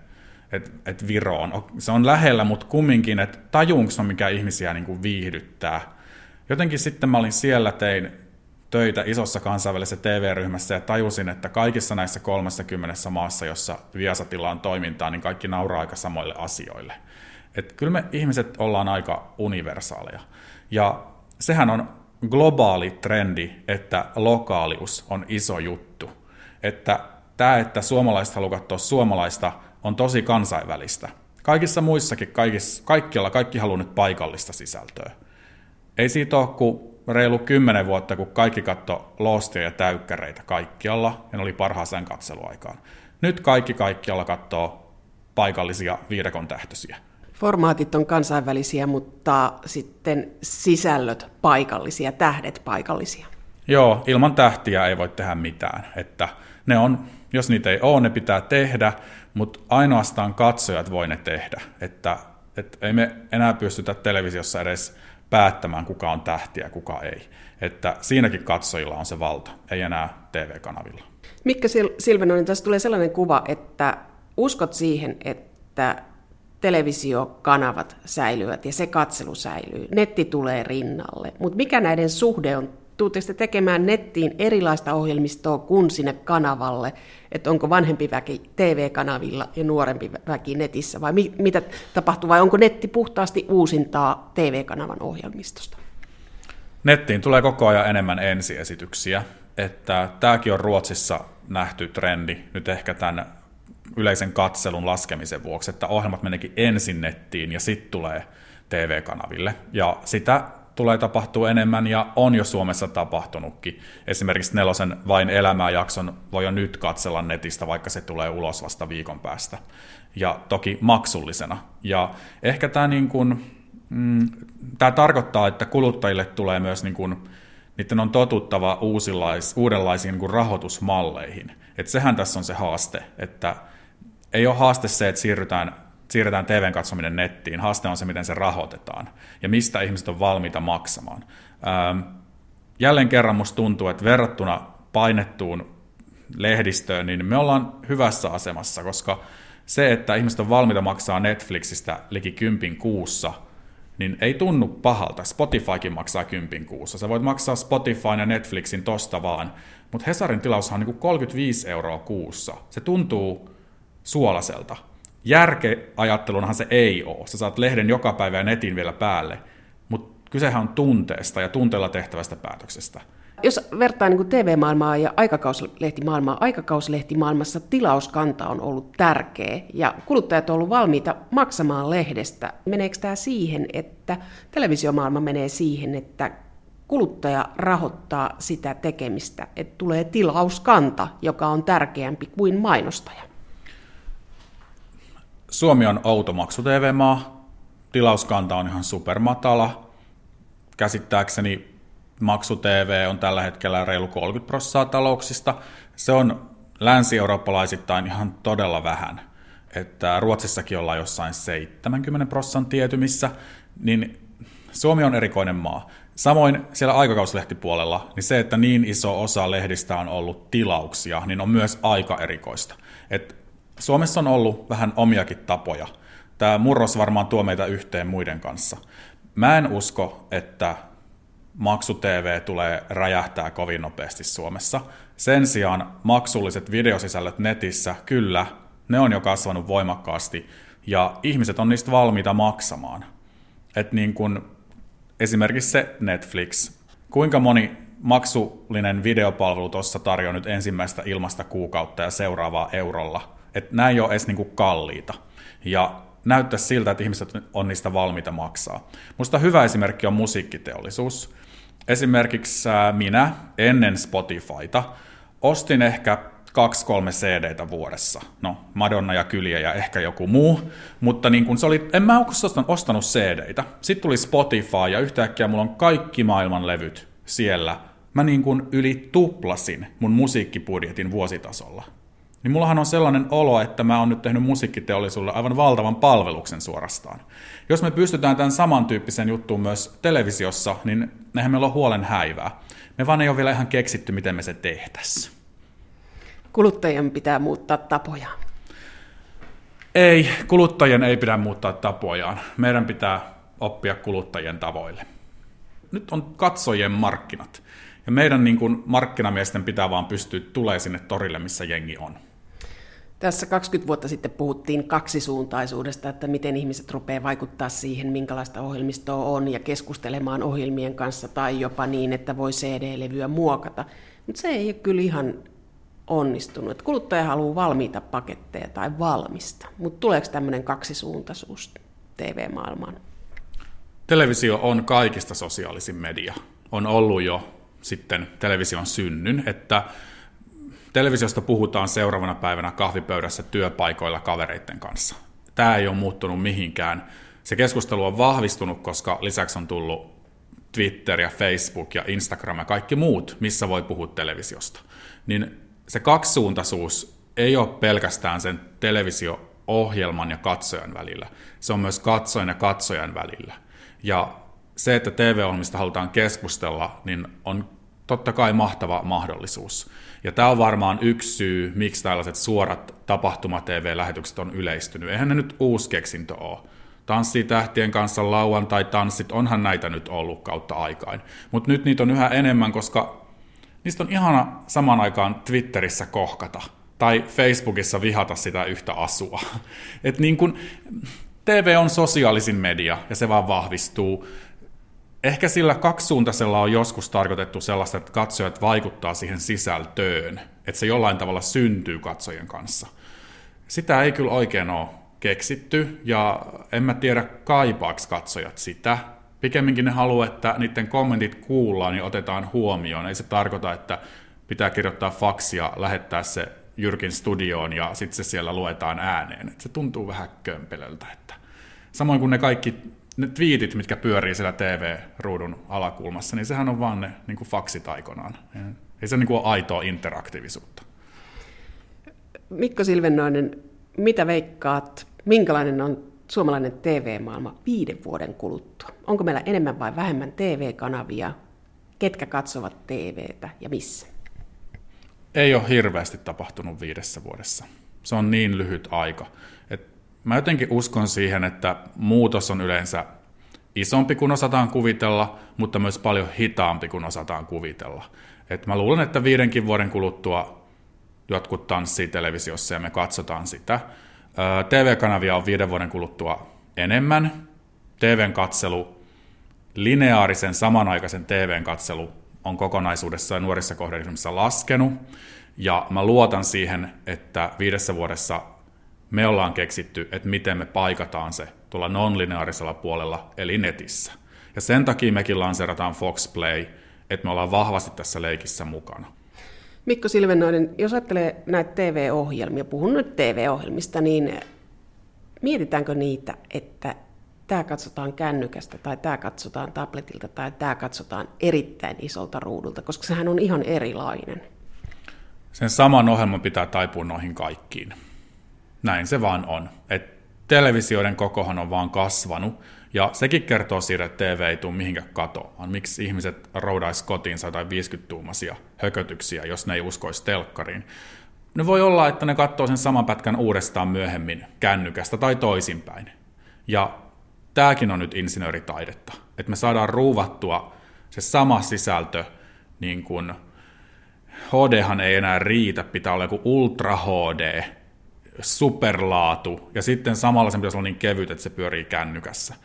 Speaker 2: et, et Viroon. Se on lähellä, mutta kumminkin, että tajuunko on mikä ihmisiä niin viihdyttää. Jotenkin sitten mä olin siellä, tein töitä isossa kansainvälisessä TV-ryhmässä ja tajusin, että kaikissa näissä 30 maassa, jossa Viasatilla on toimintaa, niin kaikki nauraa aika samoille asioille. Et kyllä me ihmiset ollaan aika universaaleja. Ja sehän on globaali trendi, että lokaalius on iso juttu. Että tämä, että suomalaiset haluaa katsoa suomalaista, on tosi kansainvälistä. Kaikissa muissakin, kaikissa, kaikkialla, kaikki haluaa nyt paikallista sisältöä. Ei siitä ole kuin reilu kymmenen vuotta, kun kaikki katto Lostia ja täykkäreitä kaikkialla, ja ne oli parhaaseen katseluaikaan. Nyt kaikki kaikkialla katsoo paikallisia viidakon tähtöisiä.
Speaker 1: Formaatit on kansainvälisiä, mutta sitten sisällöt paikallisia, tähdet paikallisia.
Speaker 2: Joo, ilman tähtiä ei voi tehdä mitään. Että ne on, jos niitä ei ole, ne pitää tehdä, mutta ainoastaan katsojat voi ne tehdä. Että, että ei me enää pystytä televisiossa edes päättämään, kuka on tähtiä ja kuka ei. Että siinäkin katsojilla on se valta, ei enää TV-kanavilla.
Speaker 1: Mikka Silvenoinen, tässä tulee sellainen kuva, että uskot siihen, että televisiokanavat säilyvät ja se katselu säilyy. Netti tulee rinnalle. Mutta mikä näiden suhde on? Tuutteko te tekemään nettiin erilaista ohjelmistoa kuin sinne kanavalle? Että onko vanhempi väki TV-kanavilla ja nuorempi väki netissä? Vai mi- mitä tapahtuu? Vai onko netti puhtaasti uusintaa TV-kanavan ohjelmistosta?
Speaker 2: Nettiin tulee koko ajan enemmän ensiesityksiä. Että tämäkin on Ruotsissa nähty trendi nyt ehkä tämän yleisen katselun laskemisen vuoksi, että ohjelmat meneekin ensin nettiin ja sitten tulee TV-kanaville. Ja sitä tulee tapahtua enemmän ja on jo Suomessa tapahtunutkin. Esimerkiksi nelosen Vain elämää jakson voi jo nyt katsella netistä, vaikka se tulee ulos vasta viikon päästä. Ja toki maksullisena. Ja ehkä tämä niin kuin, mm, tämä tarkoittaa, että kuluttajille tulee myös niin kuin, niiden on totuttava uudenlaisiin niin kuin rahoitusmalleihin. Et sehän tässä on se haaste, että ei ole haaste se, että siirrytään, siirretään TVn katsominen nettiin. Haaste on se, miten se rahoitetaan ja mistä ihmiset on valmiita maksamaan. Ähm, jälleen kerran musta tuntuu, että verrattuna painettuun lehdistöön, niin me ollaan hyvässä asemassa, koska se, että ihmiset on valmiita maksaa Netflixistä liki kympin kuussa, niin ei tunnu pahalta. Spotifykin maksaa kympin kuussa. Sä voit maksaa Spotify ja Netflixin tosta vaan, mutta Hesarin tilaushan on niin 35 euroa kuussa. Se tuntuu suolaselta. Järkeajattelunhan se ei ole. Sä saat lehden joka päivä ja netin vielä päälle, mutta kysehän on tunteesta ja tunteella tehtävästä päätöksestä.
Speaker 1: Jos vertaa niin TV-maailmaa ja aikakauslehtimaailmaa, aikakauslehtimaailmassa tilauskanta on ollut tärkeä ja kuluttajat on ollut valmiita maksamaan lehdestä. Meneekö tämä siihen, että televisiomaailma menee siihen, että kuluttaja rahoittaa sitä tekemistä, että tulee tilauskanta, joka on tärkeämpi kuin mainostaja?
Speaker 2: Suomi on outo maksu TV-maa. Tilauskanta on ihan supermatala. Käsittääkseni maksu TV on tällä hetkellä reilu 30 prosenttia talouksista. Se on länsi-eurooppalaisittain ihan todella vähän. Että Ruotsissakin ollaan jossain 70 prosenttia tietymissä, niin Suomi on erikoinen maa. Samoin siellä aikakauslehtipuolella, niin se, että niin iso osa lehdistä on ollut tilauksia, niin on myös aika erikoista. Et Suomessa on ollut vähän omiakin tapoja. Tämä murros varmaan tuo meitä yhteen muiden kanssa. Mä en usko, että maksu-TV tulee räjähtää kovin nopeasti Suomessa. Sen sijaan maksulliset videosisällöt netissä, kyllä, ne on jo kasvanut voimakkaasti ja ihmiset on niistä valmiita maksamaan. Et niin kun, esimerkiksi se Netflix, kuinka moni maksullinen videopalvelu tuossa tarjoaa nyt ensimmäistä ilmasta kuukautta ja seuraavaa eurolla. Että nämä ei ole edes niinku kalliita. Ja näyttää siltä, että ihmiset on niistä valmiita maksaa. Musta hyvä esimerkki on musiikkiteollisuus. Esimerkiksi äh, minä ennen Spotifyta ostin ehkä kaksi kolme cd vuodessa. No, Madonna ja Kyliä ja ehkä joku muu. Mutta niin kun se oli, en mä ostanut, ostanut cd Sitten tuli Spotify ja yhtäkkiä mulla on kaikki maailman levyt siellä. Mä niin kun yli tuplasin mun musiikkibudjetin vuositasolla niin mullahan on sellainen olo, että mä oon nyt tehnyt musiikkiteollisuudelle aivan valtavan palveluksen suorastaan. Jos me pystytään tämän samantyyppisen juttuun myös televisiossa, niin eihän meillä ole huolen häivää. Me vaan ei ole vielä ihan keksitty, miten me se tehtäisiin.
Speaker 1: Kuluttajien pitää muuttaa tapojaan.
Speaker 2: Ei, kuluttajien ei pidä muuttaa tapojaan. Meidän pitää oppia kuluttajien tavoille. Nyt on katsojien markkinat. Ja meidän niin kuin markkinamiesten pitää vaan pystyä tulee sinne torille, missä jengi on.
Speaker 1: Tässä 20 vuotta sitten puhuttiin kaksisuuntaisuudesta, että miten ihmiset rupeaa vaikuttaa siihen, minkälaista ohjelmistoa on ja keskustelemaan ohjelmien kanssa tai jopa niin, että voi CD-levyä muokata. Mutta se ei ole kyllä ihan onnistunut. Kuluttaja haluaa valmiita paketteja tai valmista, mutta tuleeko tämmöinen kaksisuuntaisuus TV-maailmaan?
Speaker 2: Televisio on kaikista sosiaalisin media. On ollut jo sitten television synnyn, että Televisiosta puhutaan seuraavana päivänä kahvipöydässä työpaikoilla kavereiden kanssa. Tämä ei ole muuttunut mihinkään. Se keskustelu on vahvistunut, koska lisäksi on tullut Twitter ja Facebook ja Instagram ja kaikki muut, missä voi puhua televisiosta. Niin se kaksisuuntaisuus ei ole pelkästään sen televisio-ohjelman ja katsojan välillä. Se on myös katsojan ja katsojan välillä. Ja se, että TV-ohjelmista halutaan keskustella, niin on totta kai mahtava mahdollisuus. Ja tämä on varmaan yksi syy, miksi tällaiset suorat tapahtuma-tv-lähetykset on yleistynyt. Eihän ne nyt uusi keksintö ole. Tanssitähtien kanssa lauantai-tanssit, onhan näitä nyt ollut kautta aikain. Mutta nyt niitä on yhä enemmän, koska niistä on ihana samaan aikaan Twitterissä kohkata tai Facebookissa vihata sitä yhtä asua. Et niin kun, TV on sosiaalisin media ja se vaan vahvistuu. Ehkä sillä kaksisuuntaisella on joskus tarkoitettu sellaista, että katsojat vaikuttaa siihen sisältöön, että se jollain tavalla syntyy katsojien kanssa. Sitä ei kyllä oikein ole keksitty, ja en mä tiedä kaipaaks katsojat sitä. Pikemminkin ne haluaa, että niiden kommentit kuullaan ja otetaan huomioon. Ei se tarkoita, että pitää kirjoittaa faksia, lähettää se Jyrkin studioon ja sitten se siellä luetaan ääneen. Et se tuntuu vähän kömpelöltä. Että samoin kuin ne kaikki ne twiitit, mitkä pyörii siellä TV-ruudun alakulmassa, niin sehän on vaan ne niin kuin faksit aikanaan. Ei se niin kuin ole aitoa interaktiivisuutta.
Speaker 1: Mikko Silvennoinen, mitä veikkaat, minkälainen on suomalainen TV-maailma viiden vuoden kuluttua? Onko meillä enemmän vai vähemmän TV-kanavia? Ketkä katsovat TVtä ja missä?
Speaker 2: Ei ole hirveästi tapahtunut viidessä vuodessa. Se on niin lyhyt aika. Mä jotenkin uskon siihen, että muutos on yleensä isompi kuin osataan kuvitella, mutta myös paljon hitaampi kuin osataan kuvitella. Et mä luulen, että viidenkin vuoden kuluttua jotkut tanssii televisiossa ja me katsotaan sitä. TV-kanavia on viiden vuoden kuluttua enemmän. TVn katselu, lineaarisen samanaikaisen TVn katselu on kokonaisuudessaan nuorissa kohderyhmissä laskenut, ja mä luotan siihen, että viidessä vuodessa me ollaan keksitty, että miten me paikataan se tuolla non-lineaarisella puolella, eli netissä. Ja sen takia mekin lanseerataan Fox Play, että me ollaan vahvasti tässä leikissä mukana.
Speaker 1: Mikko Silvennoinen, jos ajattelee näitä TV-ohjelmia, puhun nyt TV-ohjelmista, niin mietitäänkö niitä, että tämä katsotaan kännykästä tai tämä katsotaan tabletilta tai tämä katsotaan erittäin isolta ruudulta, koska sehän on ihan erilainen.
Speaker 2: Sen saman ohjelman pitää taipua noihin kaikkiin. Näin se vaan on. Et televisioiden kokohan on vaan kasvanut, ja sekin kertoo siitä, että TV ei tule mihinkään katoamaan. Miksi ihmiset roudaisi kotiin 150-tuumaisia hökötyksiä, jos ne ei uskoisi telkkariin? Ne voi olla, että ne katsoo sen saman pätkän uudestaan myöhemmin kännykästä tai toisinpäin. Ja tämäkin on nyt insinööritaidetta, että me saadaan ruuvattua se sama sisältö, niin kuin HDhan ei enää riitä, pitää olla joku Ultra HD, superlaatu, ja sitten samalla sen pitäisi olla niin kevyt, että se pyörii kännykässä.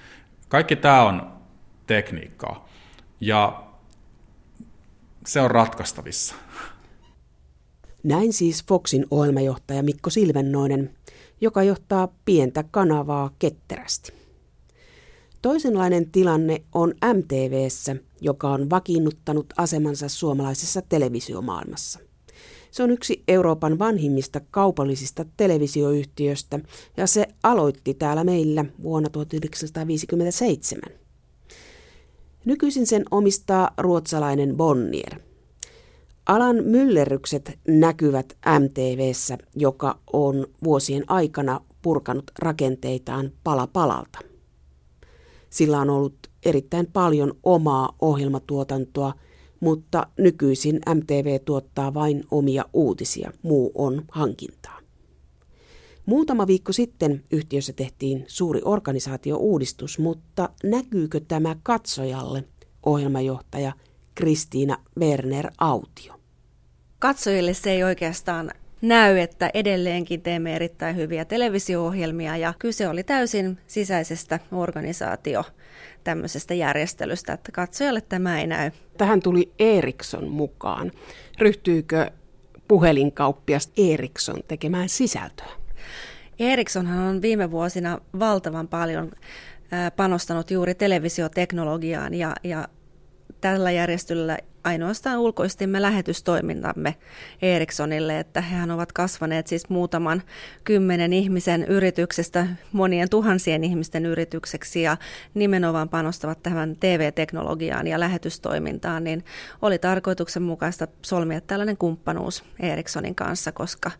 Speaker 2: Kaikki tämä on tekniikkaa, ja se on ratkaistavissa.
Speaker 1: Näin siis Foxin ohjelmajohtaja Mikko Silvennoinen, joka johtaa pientä kanavaa ketterästi. Toisenlainen tilanne on MTVssä, joka on vakiinnuttanut asemansa suomalaisessa televisiomaailmassa. Se on yksi Euroopan vanhimmista kaupallisista televisioyhtiöistä ja se aloitti täällä meillä vuonna 1957. Nykyisin sen omistaa ruotsalainen Bonnier. Alan myllerrykset näkyvät MTVssä, joka on vuosien aikana purkanut rakenteitaan pala palalta. Sillä on ollut erittäin paljon omaa ohjelmatuotantoa, mutta nykyisin MTV tuottaa vain omia uutisia, muu on hankintaa. Muutama viikko sitten yhtiössä tehtiin suuri organisaatiouudistus, mutta näkyykö tämä katsojalle, ohjelmajohtaja Kristiina Werner Autio?
Speaker 3: Katsojille se ei oikeastaan näy, että edelleenkin teemme erittäin hyviä televisio-ohjelmia ja kyse oli täysin sisäisestä organisaatio tämmöisestä järjestelystä, että katsojalle tämä ei näy.
Speaker 1: Tähän tuli Ericsson mukaan. Ryhtyykö puhelinkauppias Ericsson tekemään sisältöä?
Speaker 3: Ericssonhan on viime vuosina valtavan paljon panostanut juuri televisioteknologiaan ja, ja tällä järjestelyllä ainoastaan ulkoistimme lähetystoimintamme Ericssonille, että hehän ovat kasvaneet siis muutaman kymmenen ihmisen yrityksestä monien tuhansien ihmisten yritykseksi ja nimenomaan panostavat tähän TV-teknologiaan ja lähetystoimintaan, niin oli tarkoituksenmukaista solmia tällainen kumppanuus Ericssonin kanssa, koska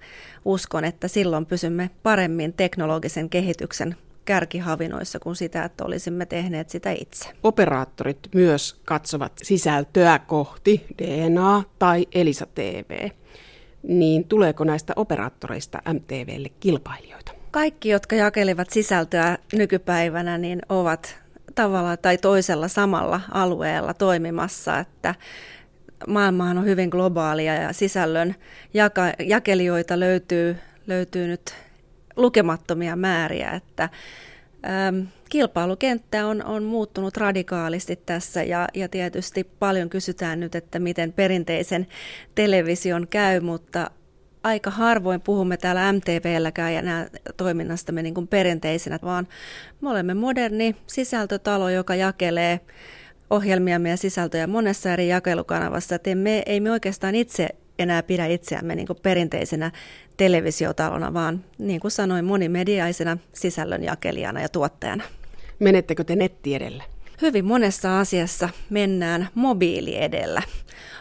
Speaker 3: uskon, että silloin pysymme paremmin teknologisen kehityksen kärkihavinoissa kuin sitä, että olisimme tehneet sitä itse.
Speaker 1: Operaattorit myös katsovat sisältöä kohti DNA tai Elisa TV. Niin tuleeko näistä operaattoreista MTVlle kilpailijoita?
Speaker 3: Kaikki, jotka jakelevat sisältöä nykypäivänä, niin ovat tavalla tai toisella samalla alueella toimimassa, että maailmahan on hyvin globaalia ja sisällön jaka- jakelijoita löytyy, löytyy nyt lukemattomia määriä, että äm, kilpailukenttä on, on muuttunut radikaalisti tässä ja, ja tietysti paljon kysytään nyt, että miten perinteisen television käy, mutta aika harvoin puhumme täällä MTVlläkään ja nämä toiminnastamme niin kuin perinteisenä, vaan me olemme moderni sisältötalo, joka jakelee ohjelmia ja sisältöjä monessa eri jakelukanavassa. Et me, ei me oikeastaan itse enää pidä itseämme niin kuin perinteisenä televisiotalona, vaan niin kuin sanoin, monimediaisena sisällönjakelijana ja tuottajana.
Speaker 1: Menettekö te netti edellä?
Speaker 3: Hyvin monessa asiassa mennään mobiili edellä.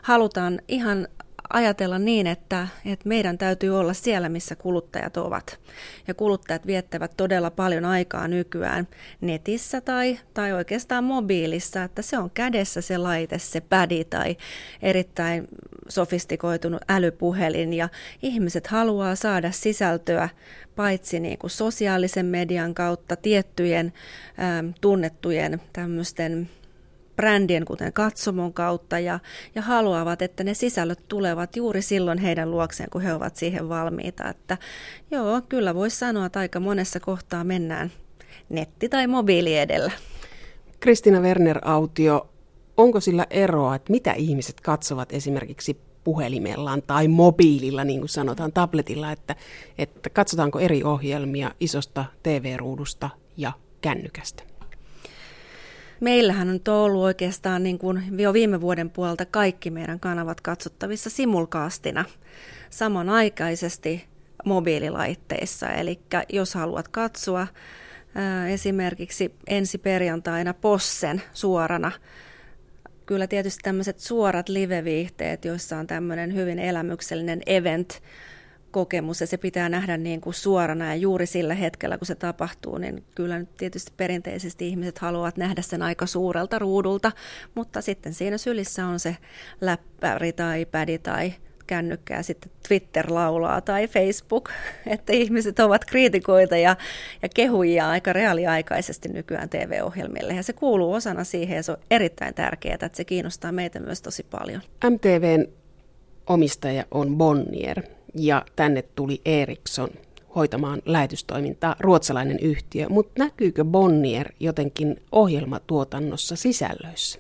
Speaker 3: Halutaan ihan ajatella niin, että, että meidän täytyy olla siellä, missä kuluttajat ovat. Ja kuluttajat viettävät todella paljon aikaa nykyään netissä tai, tai oikeastaan mobiilissa, että se on kädessä se laite, se pädi tai erittäin sofistikoitunut älypuhelin. Ja ihmiset haluaa saada sisältöä paitsi niin kuin sosiaalisen median kautta tiettyjen äm, tunnettujen tämmöisten brändien, kuten katsomon kautta, ja, ja haluavat, että ne sisällöt tulevat juuri silloin heidän luokseen, kun he ovat siihen valmiita. Että joo, kyllä voisi sanoa, että aika monessa kohtaa mennään netti- tai mobiili edellä.
Speaker 1: Kristina Werner-autio, onko sillä eroa, että mitä ihmiset katsovat esimerkiksi puhelimellaan tai mobiililla, niin kuin sanotaan, tabletilla, että, että katsotaanko eri ohjelmia isosta TV-ruudusta ja kännykästä?
Speaker 3: Meillähän on ollut oikeastaan niin kuin jo viime vuoden puolta kaikki meidän kanavat katsottavissa simulkaastina samanaikaisesti mobiililaitteissa. Eli jos haluat katsoa esimerkiksi ensi perjantaina Possen suorana, kyllä tietysti tämmöiset suorat live-viihteet, joissa on tämmöinen hyvin elämyksellinen event, kokemus ja se pitää nähdä niin kuin suorana ja juuri sillä hetkellä, kun se tapahtuu, niin kyllä nyt tietysti perinteisesti ihmiset haluavat nähdä sen aika suurelta ruudulta, mutta sitten siinä sylissä on se läppäri tai pädi tai kännykkää sitten Twitter laulaa tai Facebook, että ihmiset ovat kriitikoita ja, ja kehujia aika reaaliaikaisesti nykyään TV-ohjelmille. Ja se kuuluu osana siihen ja se on erittäin tärkeää, että se kiinnostaa meitä myös tosi paljon.
Speaker 1: MTVn omistaja on Bonnier ja tänne tuli Ericsson hoitamaan lähetystoimintaa, ruotsalainen yhtiö, mutta näkyykö Bonnier jotenkin ohjelmatuotannossa sisällöissä?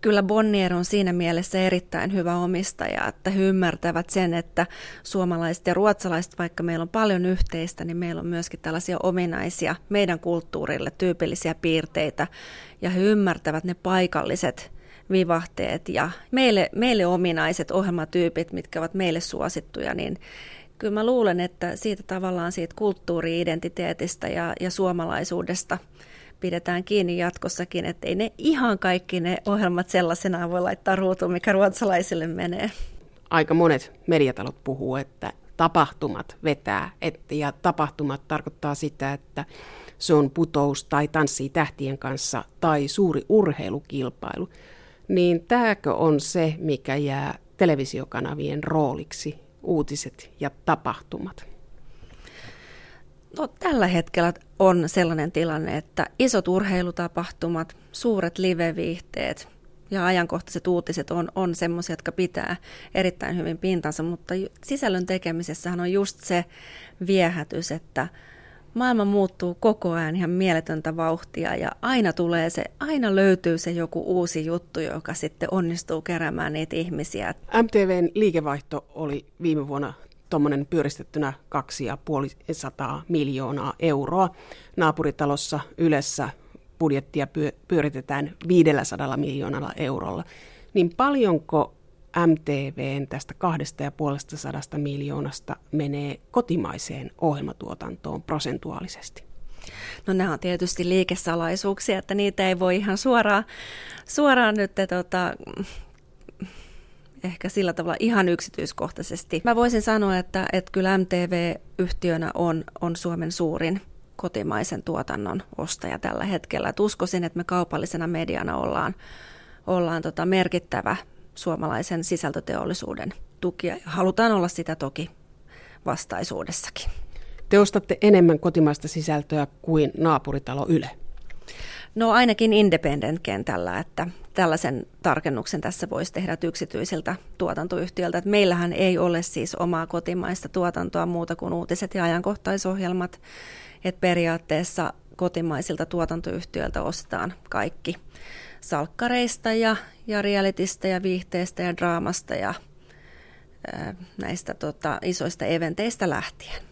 Speaker 3: Kyllä Bonnier on siinä mielessä erittäin hyvä omistaja, että he ymmärtävät sen, että suomalaiset ja ruotsalaiset, vaikka meillä on paljon yhteistä, niin meillä on myöskin tällaisia ominaisia meidän kulttuurille tyypillisiä piirteitä, ja he ymmärtävät ne paikalliset vivahteet ja meille, meille ominaiset ohjelmatyypit, mitkä ovat meille suosittuja, niin kyllä mä luulen, että siitä tavallaan siitä kulttuuri-identiteetistä ja, ja suomalaisuudesta pidetään kiinni jatkossakin, että ei ne ihan kaikki ne ohjelmat sellaisenaan voi laittaa ruutuun, mikä ruotsalaisille menee.
Speaker 1: Aika monet mediatalot puhuu, että tapahtumat vetää, että, ja tapahtumat tarkoittaa sitä, että se on putous tai tanssii tähtien kanssa tai suuri urheilukilpailu niin tämäkö on se, mikä jää televisiokanavien rooliksi, uutiset ja tapahtumat?
Speaker 3: No, tällä hetkellä on sellainen tilanne, että isot urheilutapahtumat, suuret live-viihteet ja ajankohtaiset uutiset on, on semmoisia, jotka pitää erittäin hyvin pintansa, mutta sisällön tekemisessähän on just se viehätys, että – maailma muuttuu koko ajan ihan mieletöntä vauhtia ja aina tulee se, aina löytyy se joku uusi juttu, joka sitten onnistuu keräämään niitä ihmisiä.
Speaker 1: MTVn liikevaihto oli viime vuonna tuommoinen pyöristettynä 2,5 miljoonaa euroa. Naapuritalossa Ylessä budjettia pyöritetään 500 miljoonalla eurolla. Niin paljonko MTVn tästä kahdesta ja puolesta sadasta miljoonasta menee kotimaiseen ohjelmatuotantoon prosentuaalisesti?
Speaker 3: No nämä on tietysti liikesalaisuuksia, että niitä ei voi ihan suoraan, suoraan nyt tota, ehkä sillä tavalla ihan yksityiskohtaisesti. Mä voisin sanoa, että, että kyllä MTV-yhtiönä on, on Suomen suurin kotimaisen tuotannon ostaja tällä hetkellä. Et uskoisin, että me kaupallisena mediana ollaan, ollaan tota merkittävä suomalaisen sisältöteollisuuden tukia halutaan olla sitä toki vastaisuudessakin.
Speaker 1: Te ostatte enemmän kotimaista sisältöä kuin naapuritalo Yle.
Speaker 3: No ainakin independent-kentällä, että tällaisen tarkennuksen tässä voisi tehdä yksityisiltä tuotantoyhtiöltä. Että meillähän ei ole siis omaa kotimaista tuotantoa muuta kuin uutiset ja ajankohtaisohjelmat. Että periaatteessa kotimaisilta tuotantoyhtiöiltä ostetaan kaikki salkkareista ja, ja realitista ja viihteestä ja draamasta ja näistä tota, isoista eventeistä lähtien.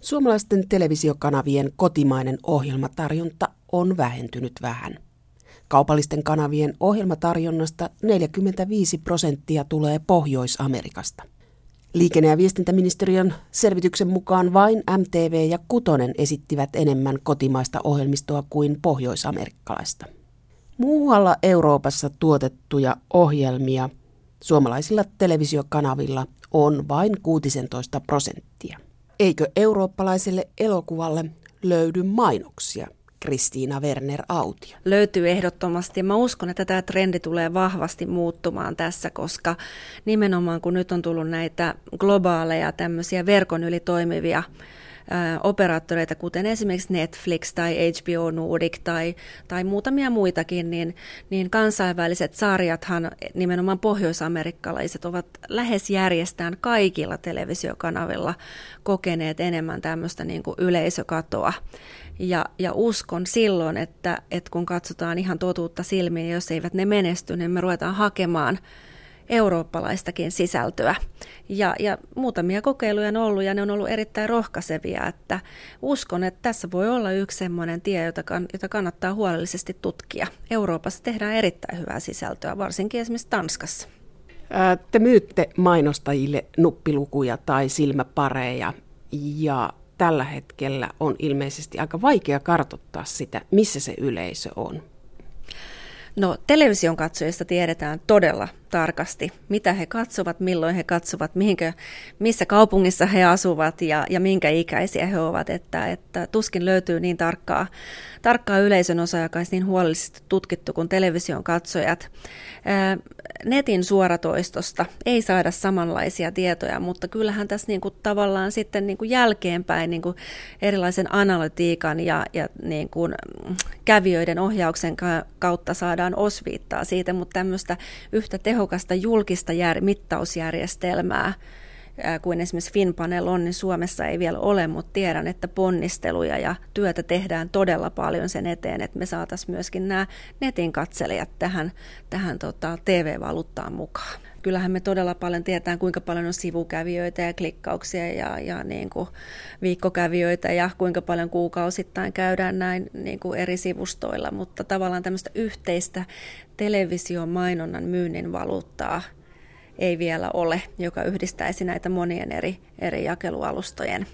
Speaker 1: Suomalaisten televisiokanavien kotimainen ohjelmatarjonta on vähentynyt vähän. Kaupallisten kanavien ohjelmatarjonnasta 45 prosenttia tulee Pohjois-Amerikasta. Liikenne- ja viestintäministeriön selvityksen mukaan vain MTV ja Kutonen esittivät enemmän kotimaista ohjelmistoa kuin pohjoisamerikkalaista. Muualla Euroopassa tuotettuja ohjelmia suomalaisilla televisiokanavilla on vain 16 prosenttia. Eikö eurooppalaiselle elokuvalle löydy mainoksia? Kristiina Werner Autio.
Speaker 3: Löytyy ehdottomasti. Mä uskon, että tämä trendi tulee vahvasti muuttumaan tässä, koska nimenomaan kun nyt on tullut näitä globaaleja tämmöisiä verkon yli toimivia operaattoreita, kuten esimerkiksi Netflix tai HBO Nordic tai, tai muutamia muitakin, niin, niin kansainväliset sarjathan, nimenomaan pohjoisamerikkalaiset, ovat lähes järjestään kaikilla televisiokanavilla kokeneet enemmän tämmöistä niin kuin yleisökatoa. Ja, ja uskon silloin, että, että kun katsotaan ihan totuutta silmiin, jos eivät ne menesty, niin me ruvetaan hakemaan eurooppalaistakin sisältöä. Ja, ja muutamia kokeiluja on ollut ja ne on ollut erittäin rohkaisevia, että uskon, että tässä voi olla yksi sellainen tie, jota, kann, jota kannattaa huolellisesti tutkia. Euroopassa tehdään erittäin hyvää sisältöä, varsinkin esimerkiksi Tanskassa.
Speaker 1: Te myytte mainostajille nuppilukuja tai silmäpareja ja tällä hetkellä on ilmeisesti aika vaikea kartottaa sitä, missä se yleisö on.
Speaker 3: No television katsojista tiedetään todella tarkasti, mitä he katsovat, milloin he katsovat, mihinkä, missä kaupungissa he asuvat ja, ja minkä ikäisiä he ovat, että, että tuskin löytyy niin tarkkaa, tarkkaa yleisön osa, joka olisi niin huolellisesti tutkittu kuin television katsojat. Netin suoratoistosta ei saada samanlaisia tietoja, mutta kyllähän tässä niin kuin tavallaan sitten niin kuin jälkeenpäin niin kuin erilaisen analytiikan ja, ja niin kuin kävijöiden ohjauksen kautta saadaan osviittaa siitä, mutta tämmöistä yhtä tehokasta julkista jär, mittausjärjestelmää kuin esimerkiksi Finpanel on, niin Suomessa ei vielä ole, mutta tiedän, että ponnisteluja ja työtä tehdään todella paljon sen eteen, että me saataisiin myöskin nämä netin katselijat tähän, tähän tota, TV-valuuttaan mukaan. Kyllähän me todella paljon tiedetään, kuinka paljon on sivukävijöitä ja klikkauksia ja, ja niin kuin viikkokävijöitä ja kuinka paljon kuukausittain käydään näin niin kuin eri sivustoilla, mutta tavallaan tämmöistä yhteistä televisiomainonnan myynnin valuuttaa – ei vielä ole, joka yhdistäisi näitä monien eri, eri jakelualustojen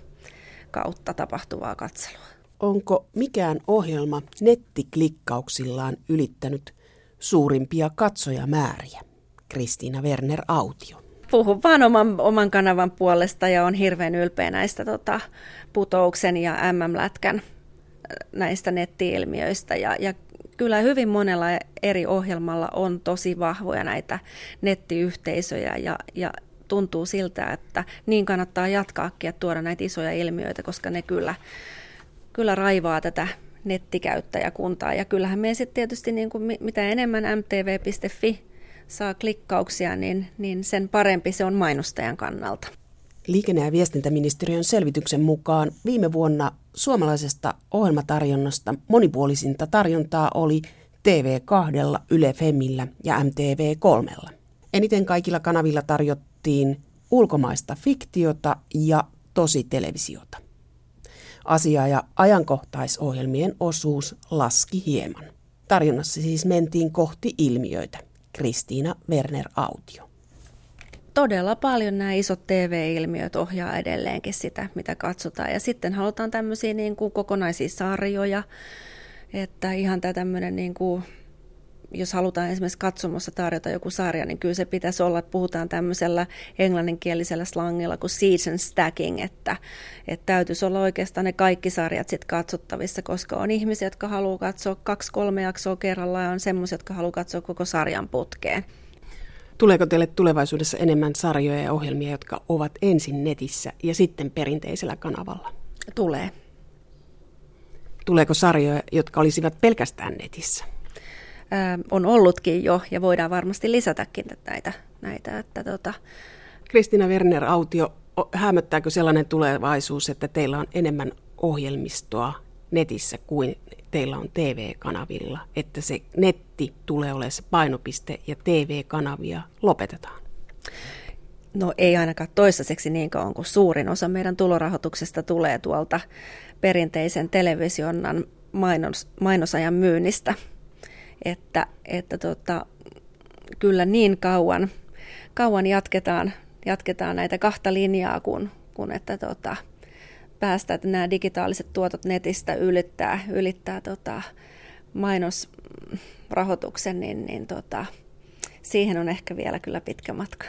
Speaker 3: kautta tapahtuvaa katselua.
Speaker 1: Onko mikään ohjelma nettiklikkauksillaan ylittänyt suurimpia katsojamääriä? Kristiina Werner Autio.
Speaker 3: Puhun vaan oman, oman kanavan puolesta ja on hirveän ylpeä näistä tota, putouksen ja MM-lätkän näistä nettiilmiöistä ja, ja kyllä hyvin monella eri ohjelmalla on tosi vahvoja näitä nettiyhteisöjä ja, ja tuntuu siltä, että niin kannattaa jatkaakin ja tuoda näitä isoja ilmiöitä, koska ne kyllä, kyllä raivaa tätä nettikäyttäjäkuntaa. Ja kyllähän me sitten tietysti niin kuin mitä enemmän mtv.fi saa klikkauksia, niin, niin sen parempi se on mainostajan kannalta.
Speaker 1: Liikenne- ja viestintäministeriön selvityksen mukaan viime vuonna suomalaisesta ohjelmatarjonnasta monipuolisinta tarjontaa oli TV2, Yle Femillä ja MTV3. Eniten kaikilla kanavilla tarjottiin ulkomaista fiktiota ja tositelevisiota. Asia- ja ajankohtaisohjelmien osuus laski hieman. Tarjonnassa siis mentiin kohti ilmiöitä. Kristiina Werner Autio
Speaker 3: todella paljon nämä isot TV-ilmiöt ohjaa edelleenkin sitä, mitä katsotaan. Ja sitten halutaan tämmöisiä niin kuin kokonaisia sarjoja, että ihan tämä tämmöinen niin kuin jos halutaan esimerkiksi katsomossa tarjota joku sarja, niin kyllä se pitäisi olla, että puhutaan tämmöisellä englanninkielisellä slangilla kuin season stacking, että, että täytyisi olla oikeastaan ne kaikki sarjat sitten katsottavissa, koska on ihmisiä, jotka haluaa katsoa kaksi-kolme jaksoa kerrallaan ja on semmoisia, jotka haluaa katsoa koko sarjan putkeen.
Speaker 1: Tuleeko teille tulevaisuudessa enemmän sarjoja ja ohjelmia, jotka ovat ensin netissä ja sitten perinteisellä kanavalla?
Speaker 3: Tulee.
Speaker 1: Tuleeko sarjoja, jotka olisivat pelkästään netissä?
Speaker 3: On ollutkin jo ja voidaan varmasti lisätäkin näitä. näitä että tota...
Speaker 1: Kristina Werner Autio, hämöttääkö sellainen tulevaisuus, että teillä on enemmän ohjelmistoa netissä kuin teillä on TV-kanavilla, että se netti tulee olemaan se painopiste ja TV-kanavia lopetetaan?
Speaker 3: No ei ainakaan toistaiseksi niin kauan, kun suurin osa meidän tulorahoituksesta tulee tuolta perinteisen televisionnan mainos, mainosajan myynnistä. Että, että tota, kyllä niin kauan, kauan jatketaan, jatketaan näitä kahta linjaa, kun, kun että tota, päästä, että nämä digitaaliset tuotot netistä ylittää, ylittää tota mainosrahoituksen, niin, niin tota, siihen on ehkä vielä kyllä pitkä matka.